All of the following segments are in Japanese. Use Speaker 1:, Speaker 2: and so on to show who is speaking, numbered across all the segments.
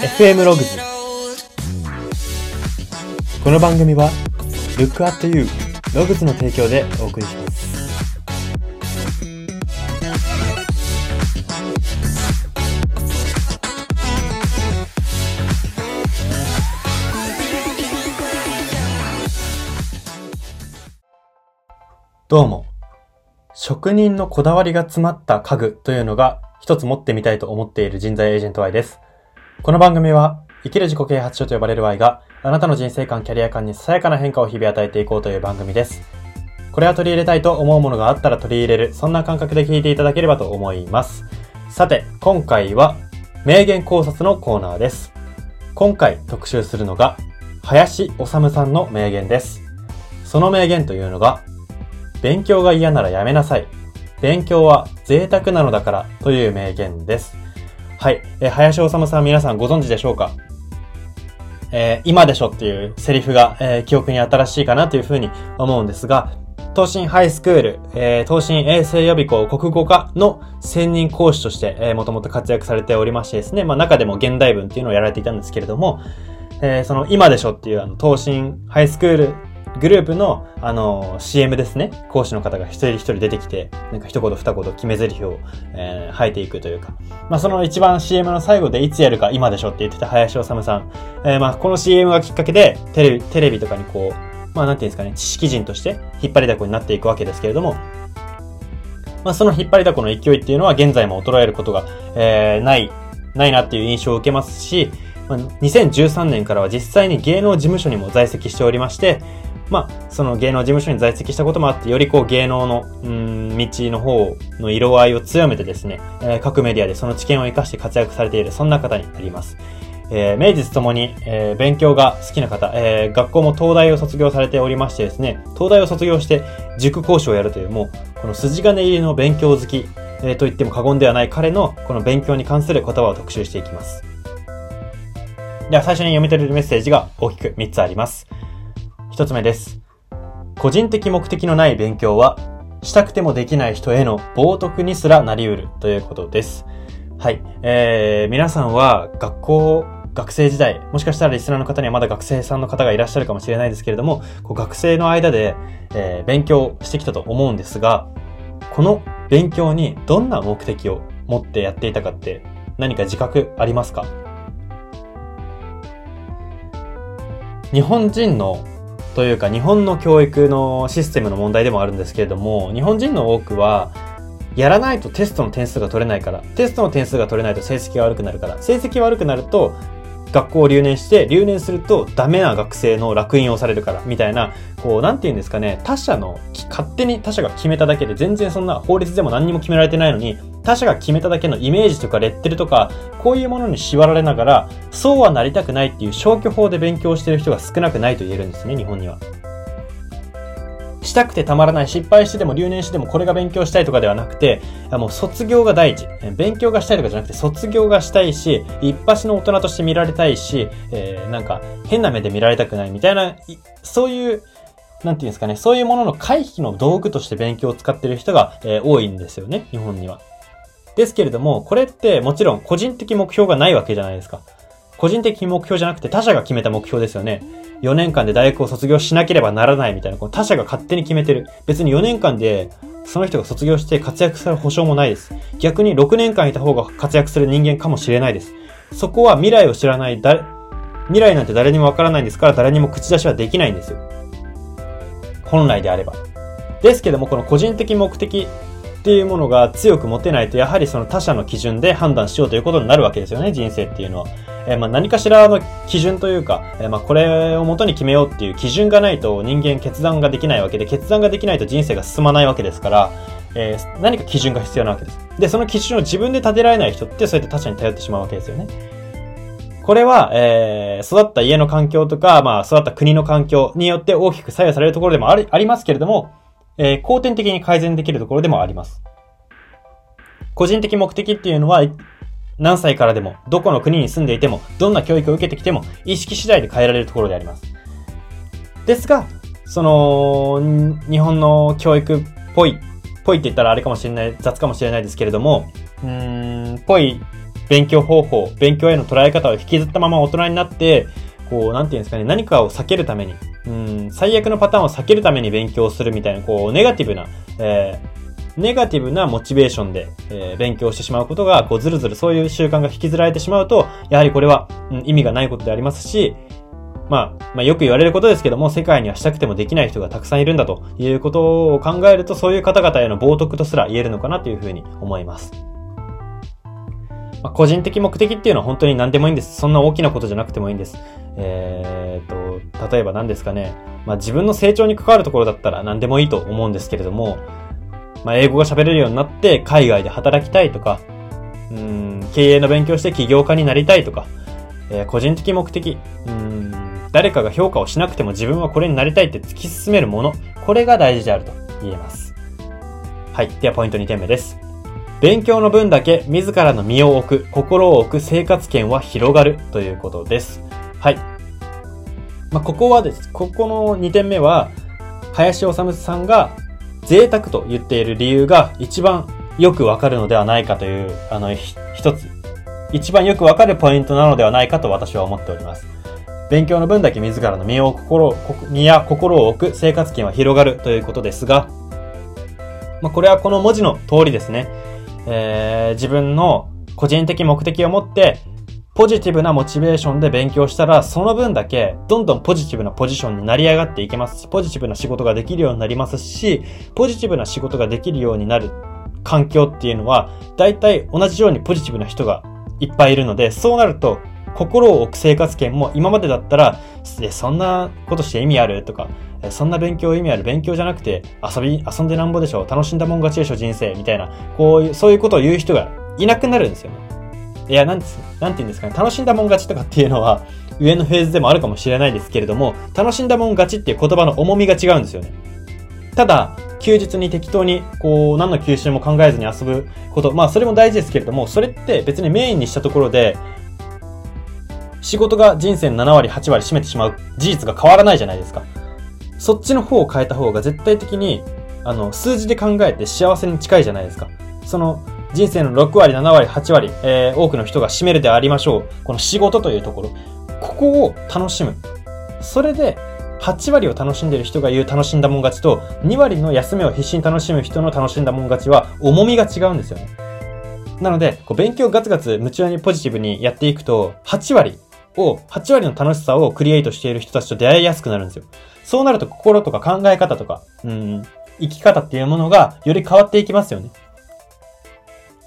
Speaker 1: FM ログズこの番組は Look at You ログズの提供でお送りします。どうも。職人のこだわりが詰まった家具というのが一つ持ってみたいと思っている人材エージェント Y です。この番組は生きる自己啓発書と呼ばれる Y があなたの人生観、キャリア観にささやかな変化を日々与えていこうという番組です。これは取り入れたいと思うものがあったら取り入れる、そんな感覚で聞いていただければと思います。さて、今回は名言考察のコーナーです。今回特集するのが林修さんの名言です。その名言というのが勉強が嫌ならやめなさい。勉強は贅沢なのだからという名言です。はい。えー林修さん皆さんご存知でしょうか？えー今でしょっていうセリフが、えー記憶に新しいかなというふうに思うんですが、東進ハイスクール、えー東進衛生予備校国語科の専任講師として、えー、もともと活躍されておりましてですね、まあ中でも現代文っていうのをやられていたんですけれども、えーその今でしょっていうあの東進ハイスクールグループの、あの CM ですね。講師の方が一人一人出てきて、なんか一言二言決め台詞を、えー吐いていくというか。まあ、その一番 CM の最後でいつやるか今でしょって言ってた林修さん。えーまあ、この CM がきっかけで、テレビ、テレビとかにこう、まあ、なんていうんですかね、知識人として引っ張りだこになっていくわけですけれども、まあ、その引っ張りだこの勢いっていうのは現在も衰えることが、えーない、ないなっていう印象を受けますし、ま、2013年からは実際に芸能事務所にも在籍しておりまして、まあ、その芸能事務所に在籍したこともあって、よりこう芸能の、うん、道の方の色合いを強めてですね、えー各メディアでその知見を活かして活躍されている、そんな方になります。えー名実ともに、えー勉強が好きな方、えー学校も東大を卒業されておりましてですね、東大を卒業して塾講師をやるという、もう、この筋金入りの勉強好き、えーと言っても過言ではない彼の、この勉強に関する言葉を特集していきます。では、最初に読み取れるメッセージが大きく3つあります。1つ目です。個人的目的のない勉強は、したくてもできない人への冒涜にすらなり得るということです。はい。えー、皆さんは学校、学生時代、もしかしたらリスナーの方にはまだ学生さんの方がいらっしゃるかもしれないですけれども、こう学生の間で、えー勉強してきたと思うんですが、この勉強にどんな目的を持ってやっていたかって何か自覚ありますか？日本人のというか日本の教育のシステムの問題でもあるんですけれども日本人の多くはやらないとテストの点数が取れないからテストの点数が取れないと成績が悪くなるから成績が悪くなると学校を留年して留年するとダメな学生の烙印をされるからみたいなこうなんて言うんですかね他者の勝手に他者が決めただけで全然そんな法律でも何にも決められてないのに他者が決めただけのイメージとかレッテルとかこういうものに縛られながらそうはなりたくないっていう消去法で勉強してる人が少なくないと言えるんですね日本には。したくてたまらない失敗してでも留年してでもこれが勉強したいとかではなくてもう卒業が第一勉強がしたいとかじゃなくて卒業がしたいし一発の大人として見られたいし、えーなんか変な目で見られたくないみたいなそういうなんていうんですかねそういうものの回避の道具として勉強を使ってる人が、えー多いんですよね日本には。ですけれどもこれってもちろん個人的目標がないわけじゃないですか。個人的目標じゃなくて他者が決めた目標ですよね。4年間で大学を卒業しなければならないみたいな、この他者が勝手に決めてる。別に4年間でその人が卒業して活躍する保証もないです。逆に6年間いた方が活躍する人間かもしれないです。そこは未来を知らない誰、未来なんて誰にもわからないんですから誰にも口出しはできないんですよ。本来であれば。ですけども、この個人的目的っていうものが強く持てないと、やはりその他者の基準で判断しようということになるわけですよね、人生っていうのは。えーまあ何かしらの基準というか、えーまあこれを元に決めようっていう基準がないと人間決断ができないわけで、決断ができないと人生が進まないわけですから、えー何か基準が必要なわけです。で、その基準を自分で立てられない人って、そうやって他者に頼ってしまうわけですよね。これは、えー育った家の環境とか、まあ、育った国の環境によって大きく左右されるところでもありありますけれども、えー後天的に改善できるところでもあります。個人的目的っていうのは、何歳からでも、どこの国に住んでいても、どんな教育を受けてきても、意識次第で変えられるところであります。ですが、その、日本の教育っぽい、ぽいって言ったらあれかもしれない、雑かもしれないですけれども、うーん、ぽい勉強方法、勉強への捉え方を引きずったまま大人になって、こう、なんていうんですかね、何かを避けるために、うん、最悪のパターンを避けるために勉強するみたいな、こう、ネガティブな、えー、ネガティブなモチベーションで、えー、勉強してしまうことが、こう、ずるずるそういう習慣が引きずられてしまうと、やはりこれは、うん、意味がないことでありますし、まあ、まあ、よく言われることですけども、世界にはしたくてもできない人がたくさんいるんだということを考えると、そういう方々への冒涜とすら言えるのかなというふうに思います。まあ、個人的目的っていうのは本当に何でもいいんです。そんな大きなことじゃなくてもいいんです。えー、と、例えば何ですかね。まあ、自分の成長に関わるところだったら何でもいいと思うんですけれども、まあ、英語が喋れるようになって海外で働きたいとか、うん、経営の勉強して起業家になりたいとか、えー、個人的目的、うん誰かが評価をしなくても自分はこれになりたいって突き進めるもの、これが大事であると言えます。はい。ではポイント2点目です。勉強の分だけ自らの身を置く、心を置く生活圏は広がるということです。はい。まあ、ここはです。ここの2点目は、林修さんが贅沢と言っている理由が一番よくわかるのではないかという、あの、一つ、一番よくわかるポイントなのではないかと私は思っております。勉強の分だけ自らの身を心身や心を置く生活圏は広がるということですが、まあ、これはこの文字の通りですね。えー、自分の個人的目的を持って、ポジティブなモチベーションで勉強したら、その分だけ、どんどんポジティブなポジションになり上がっていけますし、ポジティブな仕事ができるようになりますし、ポジティブな仕事ができるようになる環境っていうのは、大体同じようにポジティブな人がいっぱいいるので、そうなると、心を置く生活圏も今までだったら、そんなことして意味ある？とか、そんな勉強意味ある？勉強じゃなくて遊び、遊んでなんぼでしょ楽しんだもん勝ちでしょ人生？みたいな、こういう、そういうことを言う人がいなくなるんですよね。いや、なんです、なんて言うんですかね。楽しんだもん勝ちとかっていうのは、上のフェーズでもあるかもしれないですけれども、楽しんだもん勝ちっていう言葉の重みが違うんですよね。ただ、休日に適当に、こう、何の吸収も考えずに遊ぶこと、まあ、それも大事ですけれども、それって別にメインにしたところで、仕事が人生の7割、8割占めてしまう事実が変わらないじゃないですか。そっちの方を変えた方が絶対的に、あの、数字で考えて幸せに近いじゃないですか。その、人生の6割、7割、8割、えー、多くの人が占めるでありましょう。この仕事というところ。ここを楽しむ。それで、8割を楽しんでる人が言う楽しんだもん勝ちと、2割の休みを必死に楽しむ人の楽しんだもん勝ちは、重みが違うんですよね。なので、こう勉強ガツガツ夢中にポジティブにやっていくと、8割を、8割の楽しさをクリエイトしている人たちと出会いやすくなるんですよ。そうなると心とか考え方とか、うん、生き方っていうものがより変わっていきますよね。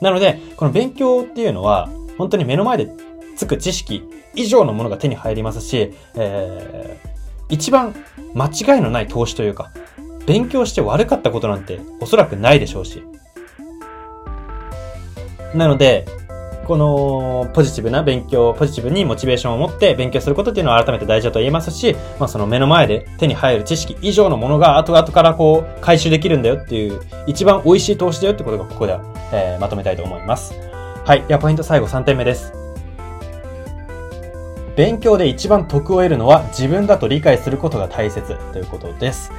Speaker 1: なので、この勉強っていうのは、本当に目の前でつく知識以上のものが手に入りますし、えー、一番間違いのない投資というか、勉強して悪かったことなんておそらくないでしょうし。なので、このポジティブな勉強、ポジティブにモチベーションを持って勉強することっていうのは改めて大事だと言えますし、まあその目の前で手に入る知識以上のものが後々からこう回収できるんだよっていう一番美味しい投資だよってことがここでは、えー、まとめたいと思います。はい。ではポイント最後3点目です。勉強で一番得を得るのは自分だと理解することが大切ということです。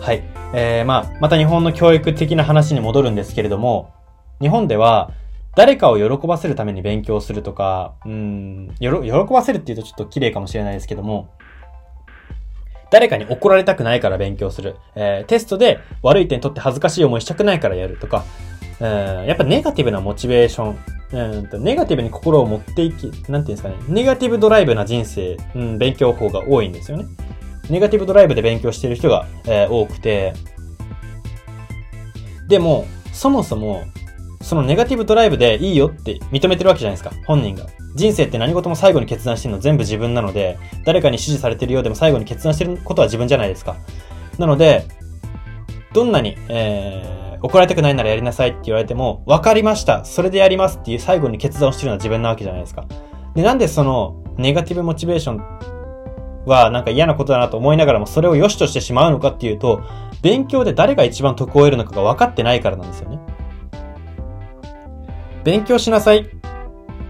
Speaker 1: はい。えー、まあ、また日本の教育的な話に戻るんですけれども、日本では誰かを喜ばせるために勉強するとか、うん、喜ばせるって言うとちょっと綺麗かもしれないですけども、誰かに怒られたくないから勉強する。えー、テストで悪い点取って恥ずかしい思いしたくないからやるとか、うん、やっぱネガティブなモチベーション、うん、ネガティブに心を持っていき、なんていうんですかね、ネガティブドライブな人生、うん、勉強法が多いんですよね。ネガティブドライブで勉強している人が、えー、多くて、でも、そもそもそのネガティブドライブでいいよって認めてるわけじゃないですか、本人が。人生って何事も最後に決断してるの全部自分なので、誰かに指示されてるようでも最後に決断してることは自分じゃないですか。なので、どんなに、えー、怒られたくないならやりなさいって言われても、わかりました、それでやりますっていう最後に決断をしてるのは自分なわけじゃないですか。で、なんでその、ネガティブモチベーションはなんか嫌なことだなと思いながらもそれを良しとしてしまうのかっていうと、勉強で誰が一番得を得るのかが分かってないからなんですよね。勉強しなさいって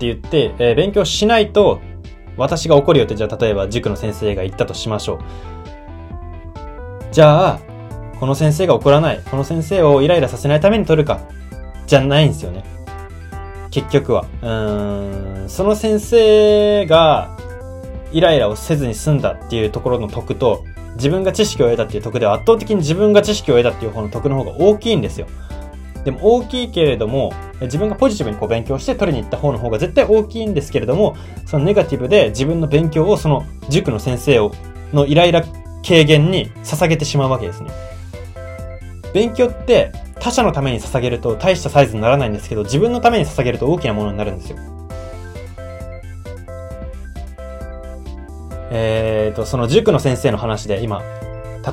Speaker 1: 言って、えー、勉強しないと私が怒るよってじゃあ例えば塾の先生が言ったとしましょう。じゃあ、この先生が怒らない。この先生をイライラさせないために取るか。じゃないんですよね。結局は。うーん、その先生がイライラをせずに済んだっていうところの得と、自分が知識を得たっていう得では圧倒的に自分が知識を得たっていう方の得の方が大きいんですよ。でも大きいけれども、自分がポジティブにこう勉強して取りに行った方の方が絶対大きいんですけれども、そのネガティブで自分の勉強をその塾の先生を、のイライラ軽減に捧げてしまうわけですね。勉強って他者のために捧げると大したサイズにならないんですけど、自分のために捧げると大きなものになるんですよ。えーと、その塾の先生の話で今、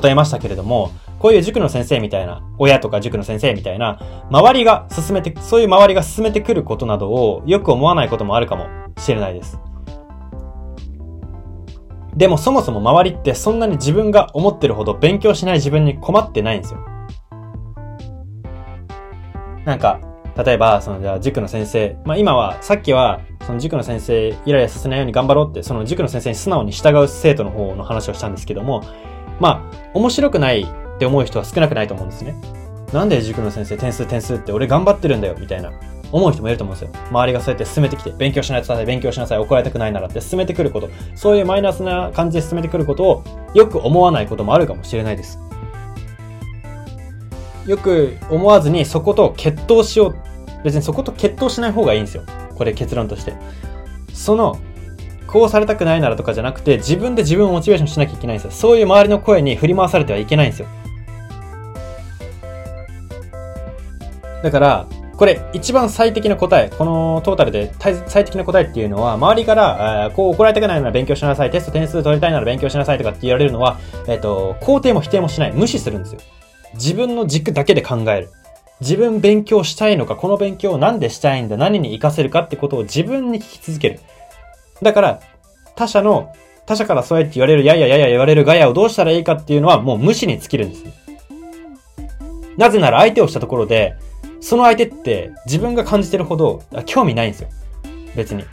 Speaker 1: 例えましたけれども、こういう塾の先生みたいな、親とか塾の先生みたいな、周りが進めて、そういう周りが進めてくることなどをよく思わないこともあるかもしれないです。でもそもそも周りってそんなに自分が思ってるほど勉強しない自分に困ってないんですよ。なんか、例えば、その、じゃあ、塾の先生、まあ今は、さっきは、その塾の先生、イライラさせないように頑張ろうって、その塾の先生に素直に従う生徒の方の話をしたんですけども、まあ、面白くないって思う人は少なくないと思うんですね。なんで塾の先生点数点数って俺頑張ってるんだよ、みたいな。思う人もいると思うんですよ。周りがそうやって進めてきて、勉強しないとさ、勉強しなさい、怒られたくないならって進めてくること、そういうマイナスな感じで進めてくることをよく思わないこともあるかもしれないです。よく思わずにそこと決闘しよう。別にそこと決闘しない方がいいんですよ。これ結論として。その、こうされたくないならとかじゃなくて、自分で自分をモチベーションしなきゃいけないんですよ。そういう周りの声に振り回されてはいけないんですよ。だから、これ一番最適な答え、このトータルで最適な答えっていうのは、周りから、こう怒られたくないなら勉強しなさい、テスト点数取りたいなら勉強しなさいとかって言われるのは、えっ、と、肯定も否定もしない。無視するんですよ。自分の軸だけで考える。自分勉強したいのか、この勉強を何でしたいんだ、何に活かせるかってことを自分に聞き続ける。だから、他者の、他者からそうやって言われる、やややや言われるガヤをどうしたらいいかっていうのはもう無視に尽きるんです。なぜなら相手をしたところで、その相手って自分が感じてるほど興味ないんですよ。別に。じ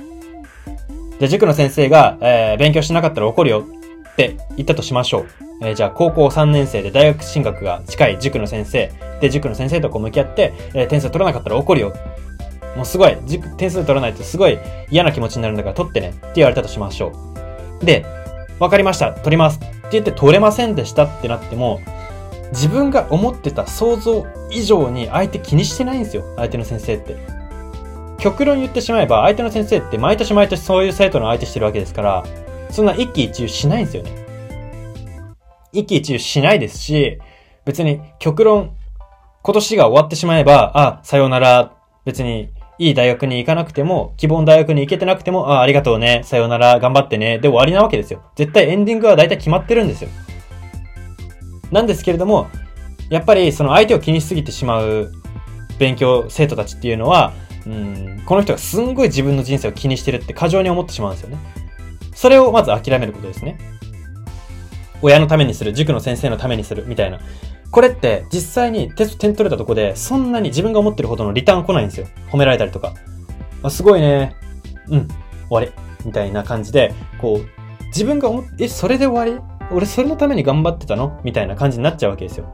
Speaker 1: ゃあ塾の先生が、えー、勉強しなかったら怒るよって言ったとしましょう。えー、じゃあ高校3年生で大学進学が近い塾の先生。で、塾の先生とこう向き合って、えー、点数取らなかったら怒るよ。もうすごい、点数取らないとすごい嫌な気持ちになるんだから取ってねって言われたとしましょう。で、わかりました、取りますって言って取れませんでしたってなっても、自分が思ってた想像以上に相手気にしてないんですよ。相手の先生って。極論言ってしまえば、相手の先生って毎年毎年そういう生徒の相手してるわけですから、そんな一喜一憂しないんですよね。一喜一憂しないですし、別に極論、今年が終わってしまえば、あ、さようなら、別にいい大学に行かなくても、希望の大学に行けてなくても、あ、あありがとうね、さようなら、頑張ってね、で終わりなわけですよ。絶対エンディングは大体決まってるんですよ。なんですけれども、やっぱりその相手を気にしすぎてしまう勉強生徒たちっていうのは、うん、この人がすんごい自分の人生を気にしてるって過剰に思ってしまうんですよね。それをまず諦めることですね。親のためにする、塾の先生のためにする、みたいな。これって実際にテスト点取れたとこで、そんなに自分が思ってるほどのリターン来ないんですよ。褒められたりとか。あ、すごいね。うん、終わり。みたいな感じで、こう、自分が思っ、え、それで終わり？俺それのために頑張ってたの？みたいな感じになっちゃうわけですよ。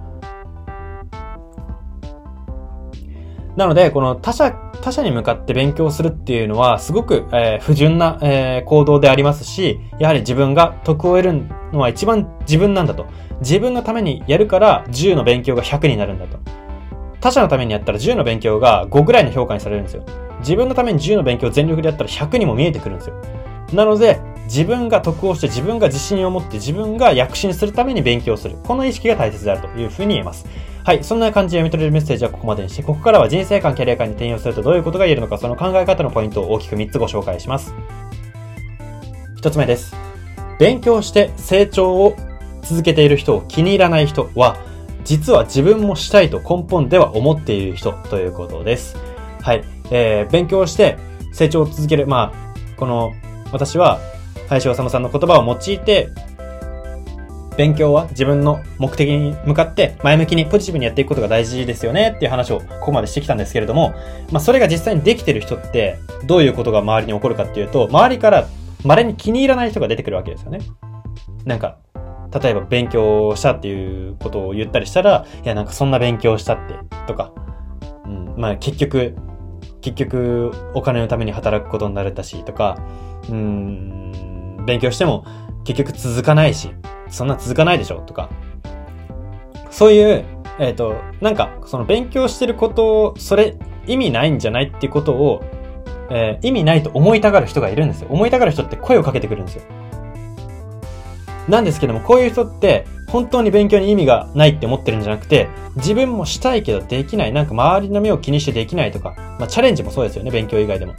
Speaker 1: なので、この他者、他者に向かって勉強するっていうのは、すごく、えー、不純な、えー、行動でありますし、やはり自分が得を得るのは一番自分なんだと。自分のためにやるから10の勉強が100になるんだと。他者のためにやったら10の勉強が5ぐらいの評価にされるんですよ。自分のために10の勉強を全力でやったら100にも見えてくるんですよ。なので、自分が得をして自分が自信を持って自分が躍進するために勉強する。この意識が大切であるというふうに言えます。はい。そんな感じで読み取れるメッセージはここまでにして、ここからは人生観、キャリア観に転用するとどういうことが言えるのか、その考え方のポイントを大きく3つご紹介します。1つ目です。勉強して成長を続けている人を気に入らない人は、実は自分もしたいと根本では思っている人ということです。はい。えー、勉強して成長を続ける。まあ、この、私は林修さんの言葉を用いて、勉強は自分の目的に向かって前向きにポジティブにやっていくことが大事ですよねっていう話をここまでしてきたんですけれども、まあそれが実際にできてる人ってどういうことが周りに起こるかっていうと、周りから稀に気に入らない人が出てくるわけですよね。なんか、例えば勉強したっていうことを言ったりしたら、いやなんかそんな勉強したって、とか、うん、まあ結局、結局お金のために働くことになるんだしとか、うん、勉強しても結局続かないし、そんな続かないでしょ？とか、そういう、えっ、ー、と、なんか、その勉強してることを、それ意味ないんじゃないってことを、えー、意味ないと思いたがる人がいるんですよ。思いたがる人って声をかけてくるんですよ。なんですけども、こういう人って、本当に勉強に意味がないって思ってるんじゃなくて、自分もしたいけどできない。なんか周りの目を気にしてできないとか、まあチャレンジもそうですよね、勉強以外でも。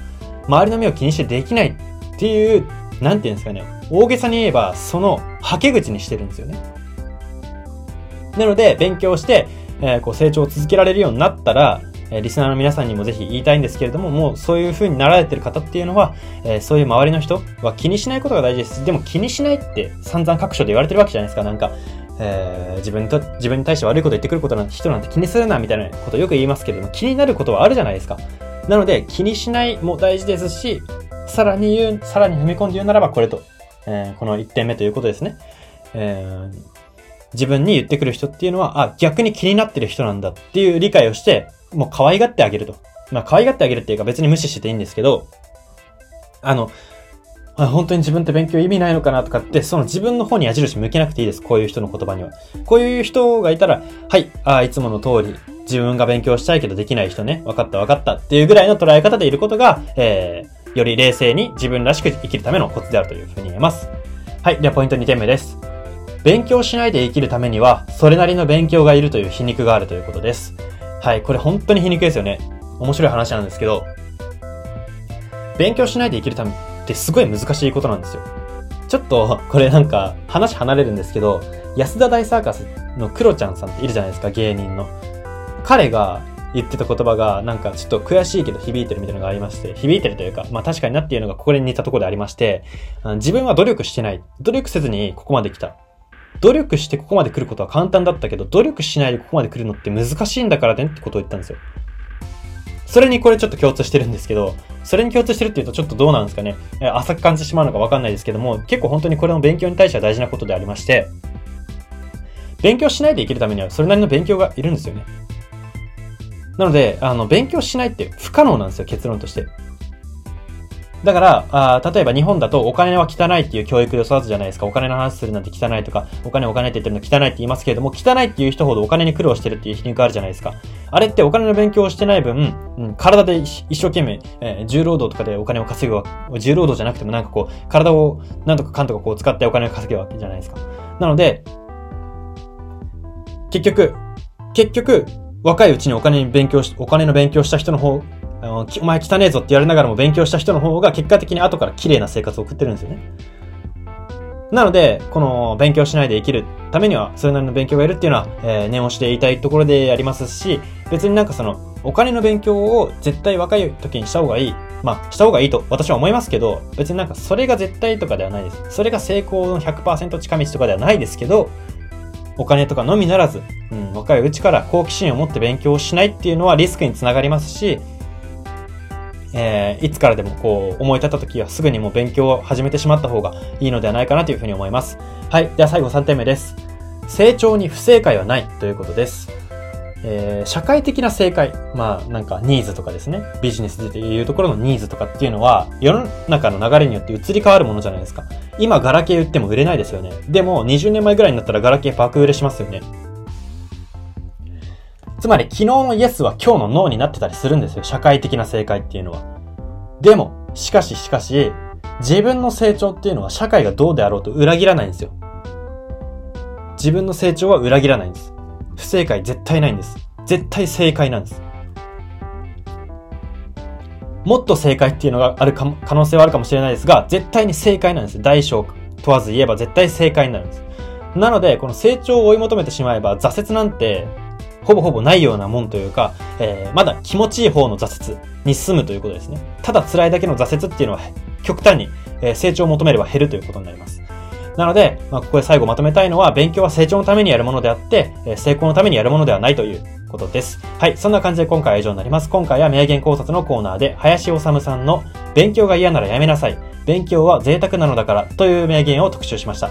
Speaker 1: 周りの目を気にしてできないっていう、なんていうんですかね、大げさに言えば、その、はけ口にしてるんですよね。なので、勉強して、えー、こう成長を続けられるようになったら、えリスナーの皆さんにもぜひ言いたいんですけれども、もうそういう風になられてる方っていうのは、えー、そういう周りの人は気にしないことが大事です。でも気にしないって散々各所で言われてるわけじゃないですか。なんか、えー、自分と、自分に対して悪いこと言ってくることなんて人なんて気にするな、みたいなことよく言いますけれども、気になることはあるじゃないですか。なので、気にしないも大事ですし、さらに言う、さらに踏み込んで言うならばこれと、えー、この1点目ということですね。えー、自分に言ってくる人っていうのは、あ、逆に気になってる人なんだっていう理解をして、もう可愛がってあげると。まあ可愛がってあげるっていうか別に無視してていいんですけど、あの、あ本当に自分って勉強意味ないのかなとかって、その自分の方に矢印向けなくていいです。こういう人の言葉には。こういう人がいたら、はい、あいつもの通り、自分が勉強したいけどできない人ね、分かった分かったっていうぐらいの捉え方でいることが、えー、より冷静に自分らしく生きるためのコツであるというふうに言えます。はい、ではポイント2点目です。勉強しないで生きるためには、それなりの勉強がいるという皮肉があるということです。はい、これ本当に皮肉ですよね。面白い話なんですけど、勉強しないで生きるためってすごい難しいことなんですよ。ちょっと、これなんか話離れるんですけど、安田大サーカスのクロちゃんさんっているじゃないですか、芸人の。彼が言ってた言葉がなんかちょっと悔しいけど響いてるみたいなのがありまして、響いてるというか、まあ確かになっていうのがここに似たところでありまして、自分は努力してない。努力せずにここまで来た。努力してここまで来ることは簡単だったけど、努力しないでここまで来るのって難しいんだからねってことを言ったんですよ。それにこれちょっと共通してるんですけど、それに共通してるっていうとちょっとどうなんですかね。浅く感じてしまうのかわかんないですけども、結構本当にこれの勉強に対しては大事なことでありまして、勉強しないで生きるためにはそれなりの勉強がいるんですよね。なので、あの、勉強しないって不可能なんですよ、結論として。だから、あ例えば日本だとお金は汚いっていう教育で育つじゃないですか。お金の話するなんて汚いとか、お金お金って言ってるの汚いって言いますけれども、汚いっていう人ほどお金に苦労してるっていう皮肉あるじゃないですか。あれってお金の勉強をしてない分、うん、体で一生懸命、えー、重労働とかでお金を稼ぐわ、重労働じゃなくてもなんかこう、体をなんとかかんとかこう使ってお金を稼ぐわけじゃないですか。なので、結局、結局、若いうちにお金に勉強し、お金の勉強した人の方、お前汚ねえぞって言われながらも勉強した人の方が結果的に後から綺麗な生活を送ってるんですよね。なので、この勉強しないで生きるためには、それなりの勉強がいるっていうのは、えー、念をして言いたいところでありますし、別になんかその、お金の勉強を絶対若い時にした方がいい。まあ、した方がいいと私は思いますけど、別になんかそれが絶対とかではないです。それが成功の100%近道とかではないですけど、お金とかのみならず、うん、若いうちから好奇心を持って勉強をしないっていうのはリスクにつながりますし、えー、いつからでもこう思い立った時はすぐにもう勉強を始めてしまった方がいいのではないかなというふうに思います。はい。では最後3点目です。成長に不正解はないということです。えー、社会的な正解。まあ、なんか、ニーズとかですね。ビジネスでいうところのニーズとかっていうのは、世の中の流れによって移り変わるものじゃないですか。今、ガラケー売っても売れないですよね。でも、20年前ぐらいになったらガラケー爆売れしますよね。つまり昨日のイエスは今日のノーになってたりするんですよ。社会的な正解っていうのは。でも、しかししかし、自分の成長っていうのは社会がどうであろうと裏切らないんですよ。自分の成長は裏切らないんです。不正解絶対ないんです。絶対正解なんです。もっと正解っていうのがあるか、可能性はあるかもしれないですが、絶対に正解なんです。大小問わず言えば絶対正解になるんです。なので、この成長を追い求めてしまえば、挫折なんてほぼほぼないようなもんというか、えー、まだ気持ちいい方の挫折に進むということですね。ただ辛いだけの挫折っていうのは極端に、え成長を求めれば減るということになります。なので、まあ、ここで最後まとめたいのは、勉強は成長のためにやるものであって、え成功のためにやるものではないということです。はい。そんな感じで今回は以上になります。今回は名言考察のコーナーで、林修さんの、勉強が嫌ならやめなさい。勉強は贅沢なのだからという名言を特集しました。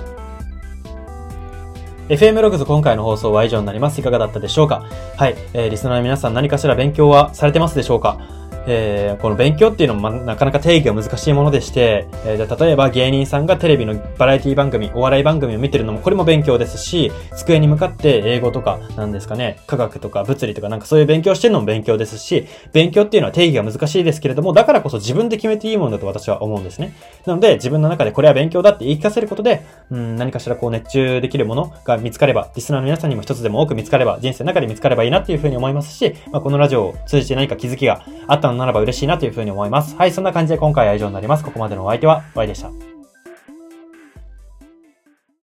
Speaker 1: FM ログズ今回の放送は以上になります。いかがだったでしょうか？はい、えー、リスナーの皆さん何かしら勉強はされてますでしょうか？えー、この勉強っていうのも、ま、なかなか定義が難しいものでして、えー、じゃ例えば芸人さんがテレビのバラエティ番組、お笑い番組を見てるのもこれも勉強ですし、机に向かって英語とか、なんですかね、科学とか物理とかなんかそういう勉強してるのも勉強ですし、勉強っていうのは定義が難しいですけれども、だからこそ自分で決めていいものだと私は思うんですね。なので、自分の中でこれは勉強だって言い聞かせることで、うん、何かしらこう熱中できるものが見つかれば、リスナーの皆さんにも一つでも多く見つかれば、人生の中で見つかればいいなっていうふうに思いますし、まあ、このラジオを通じて何か気づきがあったのならば嬉しいなというふうに思います。はい、そんな感じで今回は以上になります。ここまでのお相手は、Y でした。